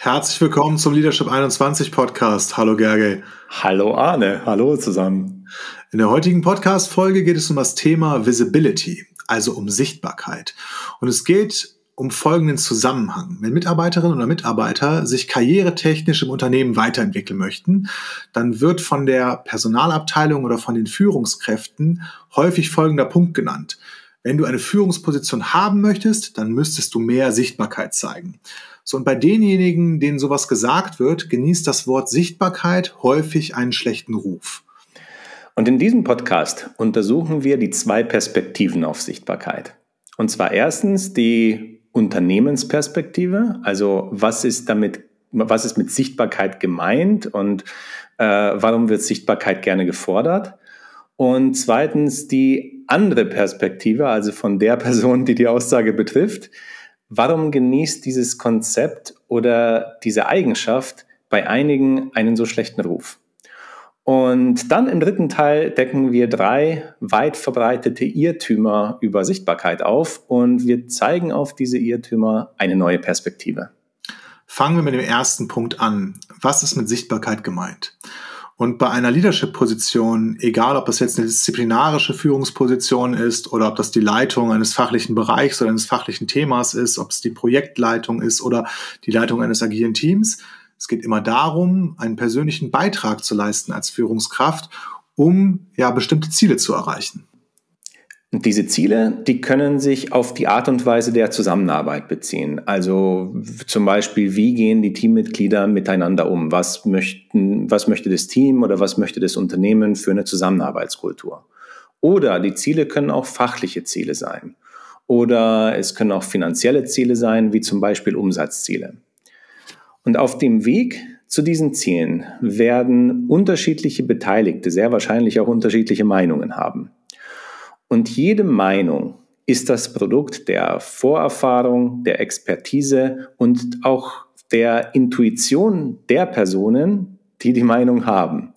Herzlich willkommen zum Leadership 21 Podcast. Hallo Gerge. Hallo Arne. Hallo zusammen. In der heutigen Podcast-Folge geht es um das Thema Visibility, also um Sichtbarkeit. Und es geht um folgenden Zusammenhang. Wenn Mitarbeiterinnen oder Mitarbeiter sich karrieretechnisch im Unternehmen weiterentwickeln möchten, dann wird von der Personalabteilung oder von den Führungskräften häufig folgender Punkt genannt. Wenn du eine Führungsposition haben möchtest, dann müsstest du mehr Sichtbarkeit zeigen. So, und bei denjenigen, denen sowas gesagt wird, genießt das Wort Sichtbarkeit häufig einen schlechten Ruf. Und in diesem Podcast untersuchen wir die zwei Perspektiven auf Sichtbarkeit. Und zwar erstens die Unternehmensperspektive, also was ist damit, was ist mit Sichtbarkeit gemeint und äh, warum wird Sichtbarkeit gerne gefordert? Und zweitens die andere Perspektive, also von der Person, die die Aussage betrifft, Warum genießt dieses Konzept oder diese Eigenschaft bei einigen einen so schlechten Ruf? Und dann im dritten Teil decken wir drei weit verbreitete Irrtümer über Sichtbarkeit auf und wir zeigen auf diese Irrtümer eine neue Perspektive. Fangen wir mit dem ersten Punkt an. Was ist mit Sichtbarkeit gemeint? Und bei einer Leadership-Position, egal ob das jetzt eine disziplinarische Führungsposition ist oder ob das die Leitung eines fachlichen Bereichs oder eines fachlichen Themas ist, ob es die Projektleitung ist oder die Leitung eines agilen Teams, es geht immer darum, einen persönlichen Beitrag zu leisten als Führungskraft, um ja bestimmte Ziele zu erreichen. Und diese Ziele, die können sich auf die Art und Weise der Zusammenarbeit beziehen. Also zum Beispiel, wie gehen die Teammitglieder miteinander um? Was möchten, was möchte das Team oder was möchte das Unternehmen für eine Zusammenarbeitskultur? Oder die Ziele können auch fachliche Ziele sein. Oder es können auch finanzielle Ziele sein, wie zum Beispiel Umsatzziele. Und auf dem Weg zu diesen Zielen werden unterschiedliche Beteiligte sehr wahrscheinlich auch unterschiedliche Meinungen haben. Und jede Meinung ist das Produkt der Vorerfahrung, der Expertise und auch der Intuition der Personen, die die Meinung haben.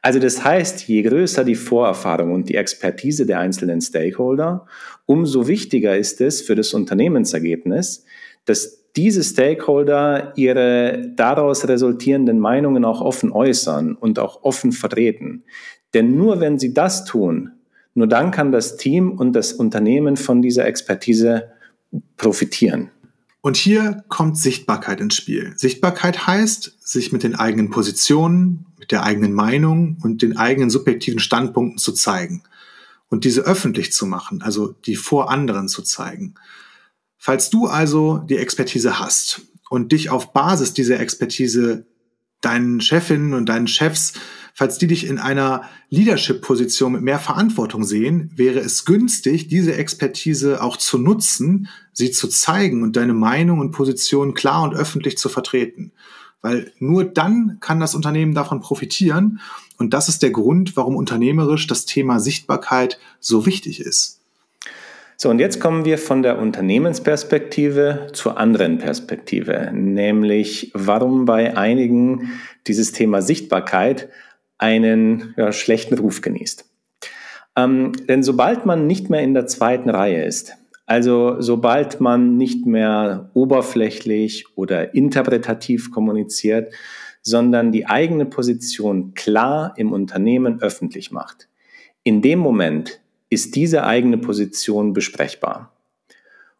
Also das heißt, je größer die Vorerfahrung und die Expertise der einzelnen Stakeholder, umso wichtiger ist es für das Unternehmensergebnis, dass diese Stakeholder ihre daraus resultierenden Meinungen auch offen äußern und auch offen vertreten. Denn nur wenn sie das tun, nur dann kann das Team und das Unternehmen von dieser Expertise profitieren. Und hier kommt Sichtbarkeit ins Spiel. Sichtbarkeit heißt, sich mit den eigenen Positionen, mit der eigenen Meinung und den eigenen subjektiven Standpunkten zu zeigen und diese öffentlich zu machen, also die vor anderen zu zeigen. Falls du also die Expertise hast und dich auf Basis dieser Expertise deinen Chefinnen und deinen Chefs Falls die dich in einer Leadership-Position mit mehr Verantwortung sehen, wäre es günstig, diese Expertise auch zu nutzen, sie zu zeigen und deine Meinung und Position klar und öffentlich zu vertreten. Weil nur dann kann das Unternehmen davon profitieren. Und das ist der Grund, warum unternehmerisch das Thema Sichtbarkeit so wichtig ist. So, und jetzt kommen wir von der Unternehmensperspektive zur anderen Perspektive, nämlich warum bei einigen dieses Thema Sichtbarkeit einen ja, schlechten Ruf genießt. Ähm, denn sobald man nicht mehr in der zweiten Reihe ist, also sobald man nicht mehr oberflächlich oder interpretativ kommuniziert, sondern die eigene Position klar im Unternehmen öffentlich macht, in dem Moment ist diese eigene Position besprechbar.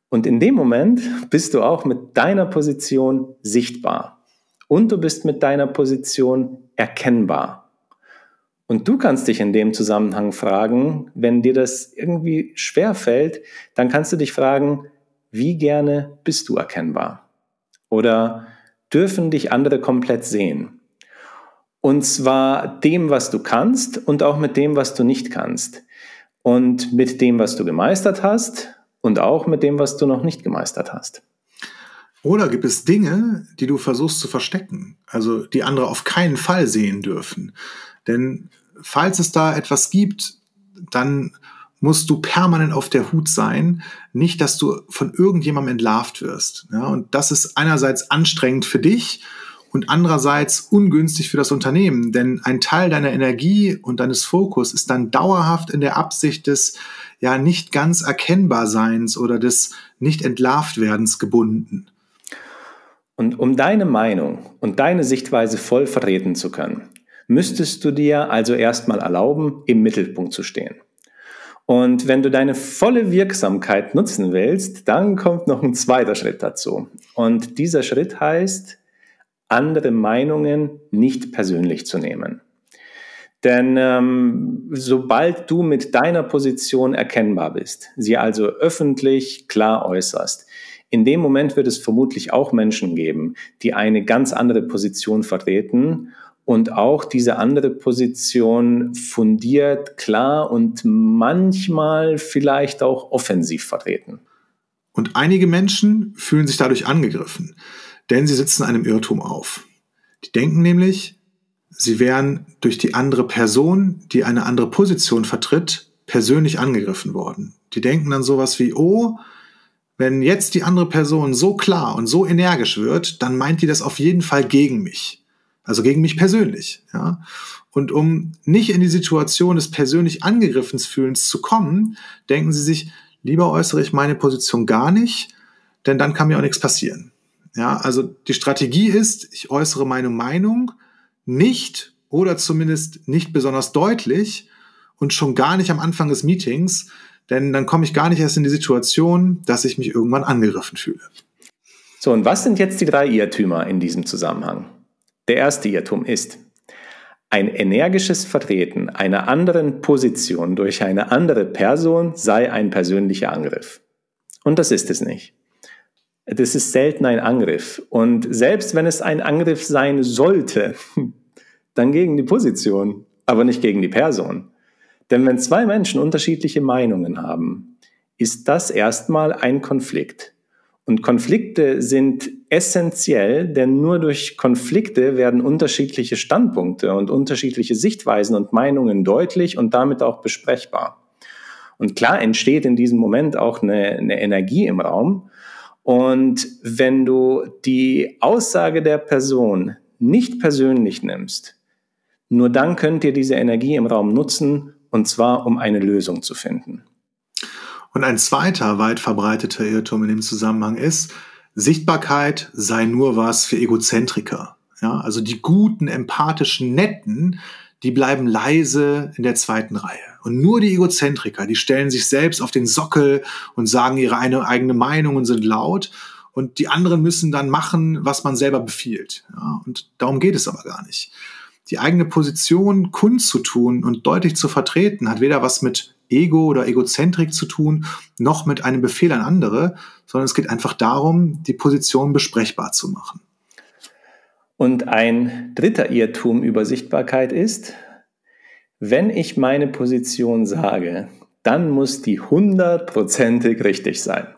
Und in dem Moment bist du auch mit deiner Position sichtbar. Und du bist mit deiner Position erkennbar. Und du kannst dich in dem Zusammenhang fragen, wenn dir das irgendwie schwer fällt, dann kannst du dich fragen, wie gerne bist du erkennbar? Oder dürfen dich andere komplett sehen? Und zwar dem, was du kannst und auch mit dem, was du nicht kannst. Und mit dem, was du gemeistert hast und auch mit dem, was du noch nicht gemeistert hast. Oder gibt es Dinge, die du versuchst zu verstecken, also die andere auf keinen Fall sehen dürfen? Denn falls es da etwas gibt, dann musst du permanent auf der Hut sein, nicht, dass du von irgendjemandem entlarvt wirst. Ja, und das ist einerseits anstrengend für dich und andererseits ungünstig für das Unternehmen, denn ein Teil deiner Energie und deines Fokus ist dann dauerhaft in der Absicht des ja nicht ganz erkennbar Seins oder des nicht entlarvt werdens gebunden. Und um deine Meinung und deine Sichtweise voll vertreten zu können, müsstest du dir also erstmal erlauben, im Mittelpunkt zu stehen. Und wenn du deine volle Wirksamkeit nutzen willst, dann kommt noch ein zweiter Schritt dazu. Und dieser Schritt heißt, andere Meinungen nicht persönlich zu nehmen. Denn ähm, sobald du mit deiner Position erkennbar bist, sie also öffentlich klar äußerst, in dem Moment wird es vermutlich auch Menschen geben, die eine ganz andere Position vertreten und auch diese andere Position fundiert, klar und manchmal vielleicht auch offensiv vertreten. Und einige Menschen fühlen sich dadurch angegriffen, denn sie sitzen einem Irrtum auf. Die denken nämlich, sie wären durch die andere Person, die eine andere Position vertritt, persönlich angegriffen worden. Die denken dann sowas wie, oh, wenn jetzt die andere Person so klar und so energisch wird, dann meint die das auf jeden Fall gegen mich. Also gegen mich persönlich, ja. Und um nicht in die Situation des persönlich angegriffen fühlens zu kommen, denken sie sich, lieber äußere ich meine Position gar nicht, denn dann kann mir auch nichts passieren. Ja, also die Strategie ist, ich äußere meine Meinung, nicht oder zumindest nicht besonders deutlich und schon gar nicht am Anfang des Meetings, denn dann komme ich gar nicht erst in die Situation, dass ich mich irgendwann angegriffen fühle. So, und was sind jetzt die drei Irrtümer in diesem Zusammenhang? Der erste Irrtum ist, ein energisches Vertreten einer anderen Position durch eine andere Person sei ein persönlicher Angriff. Und das ist es nicht. Das ist selten ein Angriff. Und selbst wenn es ein Angriff sein sollte, dann gegen die Position, aber nicht gegen die Person. Denn wenn zwei Menschen unterschiedliche Meinungen haben, ist das erstmal ein Konflikt. Und Konflikte sind essentiell, denn nur durch Konflikte werden unterschiedliche Standpunkte und unterschiedliche Sichtweisen und Meinungen deutlich und damit auch besprechbar. Und klar entsteht in diesem Moment auch eine, eine Energie im Raum, und wenn du die Aussage der Person nicht persönlich nimmst, nur dann könnt ihr diese Energie im Raum nutzen, und zwar um eine Lösung zu finden. Und ein zweiter weit verbreiteter Irrtum in dem Zusammenhang ist, Sichtbarkeit sei nur was für Egozentriker. Ja, also die guten, empathischen, netten, die bleiben leise in der zweiten Reihe. Und nur die Egozentriker, die stellen sich selbst auf den Sockel und sagen ihre eine, eigene Meinung und sind laut. Und die anderen müssen dann machen, was man selber befiehlt. Ja, und darum geht es aber gar nicht. Die eigene Position kundzutun und deutlich zu vertreten, hat weder was mit Ego oder Egozentrik zu tun, noch mit einem Befehl an andere, sondern es geht einfach darum, die Position besprechbar zu machen. Und ein dritter Irrtum über Sichtbarkeit ist, wenn ich meine Position sage, dann muss die hundertprozentig richtig sein.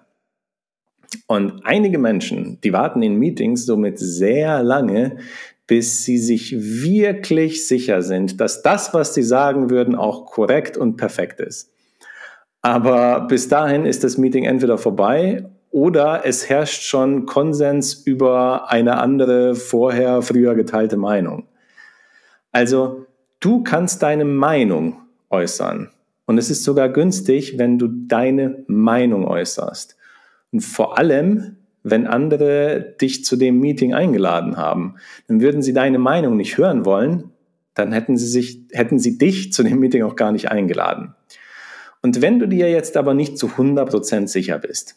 Und einige Menschen, die warten in Meetings somit sehr lange, bis sie sich wirklich sicher sind, dass das, was sie sagen würden, auch korrekt und perfekt ist. Aber bis dahin ist das Meeting entweder vorbei oder es herrscht schon Konsens über eine andere vorher früher geteilte Meinung. Also Du kannst deine Meinung äußern. Und es ist sogar günstig, wenn du deine Meinung äußerst. Und vor allem, wenn andere dich zu dem Meeting eingeladen haben, dann würden sie deine Meinung nicht hören wollen, dann hätten sie sich, hätten sie dich zu dem Meeting auch gar nicht eingeladen. Und wenn du dir jetzt aber nicht zu 100% sicher bist,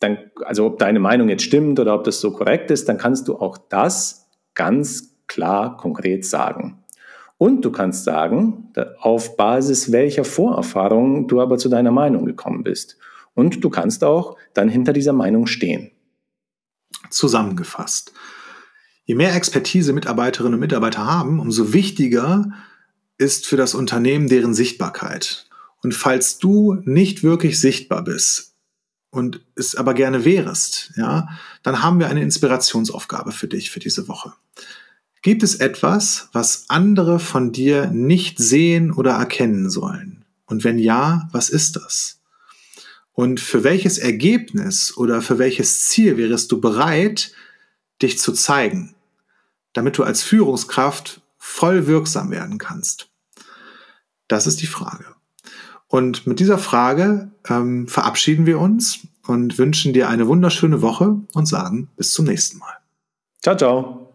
dann, also ob deine Meinung jetzt stimmt oder ob das so korrekt ist, dann kannst du auch das ganz klar konkret sagen. Und du kannst sagen, auf Basis welcher Vorerfahrungen du aber zu deiner Meinung gekommen bist. Und du kannst auch dann hinter dieser Meinung stehen. Zusammengefasst. Je mehr Expertise Mitarbeiterinnen und Mitarbeiter haben, umso wichtiger ist für das Unternehmen deren Sichtbarkeit. Und falls du nicht wirklich sichtbar bist und es aber gerne wärst, ja, dann haben wir eine Inspirationsaufgabe für dich für diese Woche. Gibt es etwas, was andere von dir nicht sehen oder erkennen sollen? Und wenn ja, was ist das? Und für welches Ergebnis oder für welches Ziel wärest du bereit, dich zu zeigen, damit du als Führungskraft voll wirksam werden kannst? Das ist die Frage. Und mit dieser Frage ähm, verabschieden wir uns und wünschen dir eine wunderschöne Woche und sagen bis zum nächsten Mal. Ciao, ciao.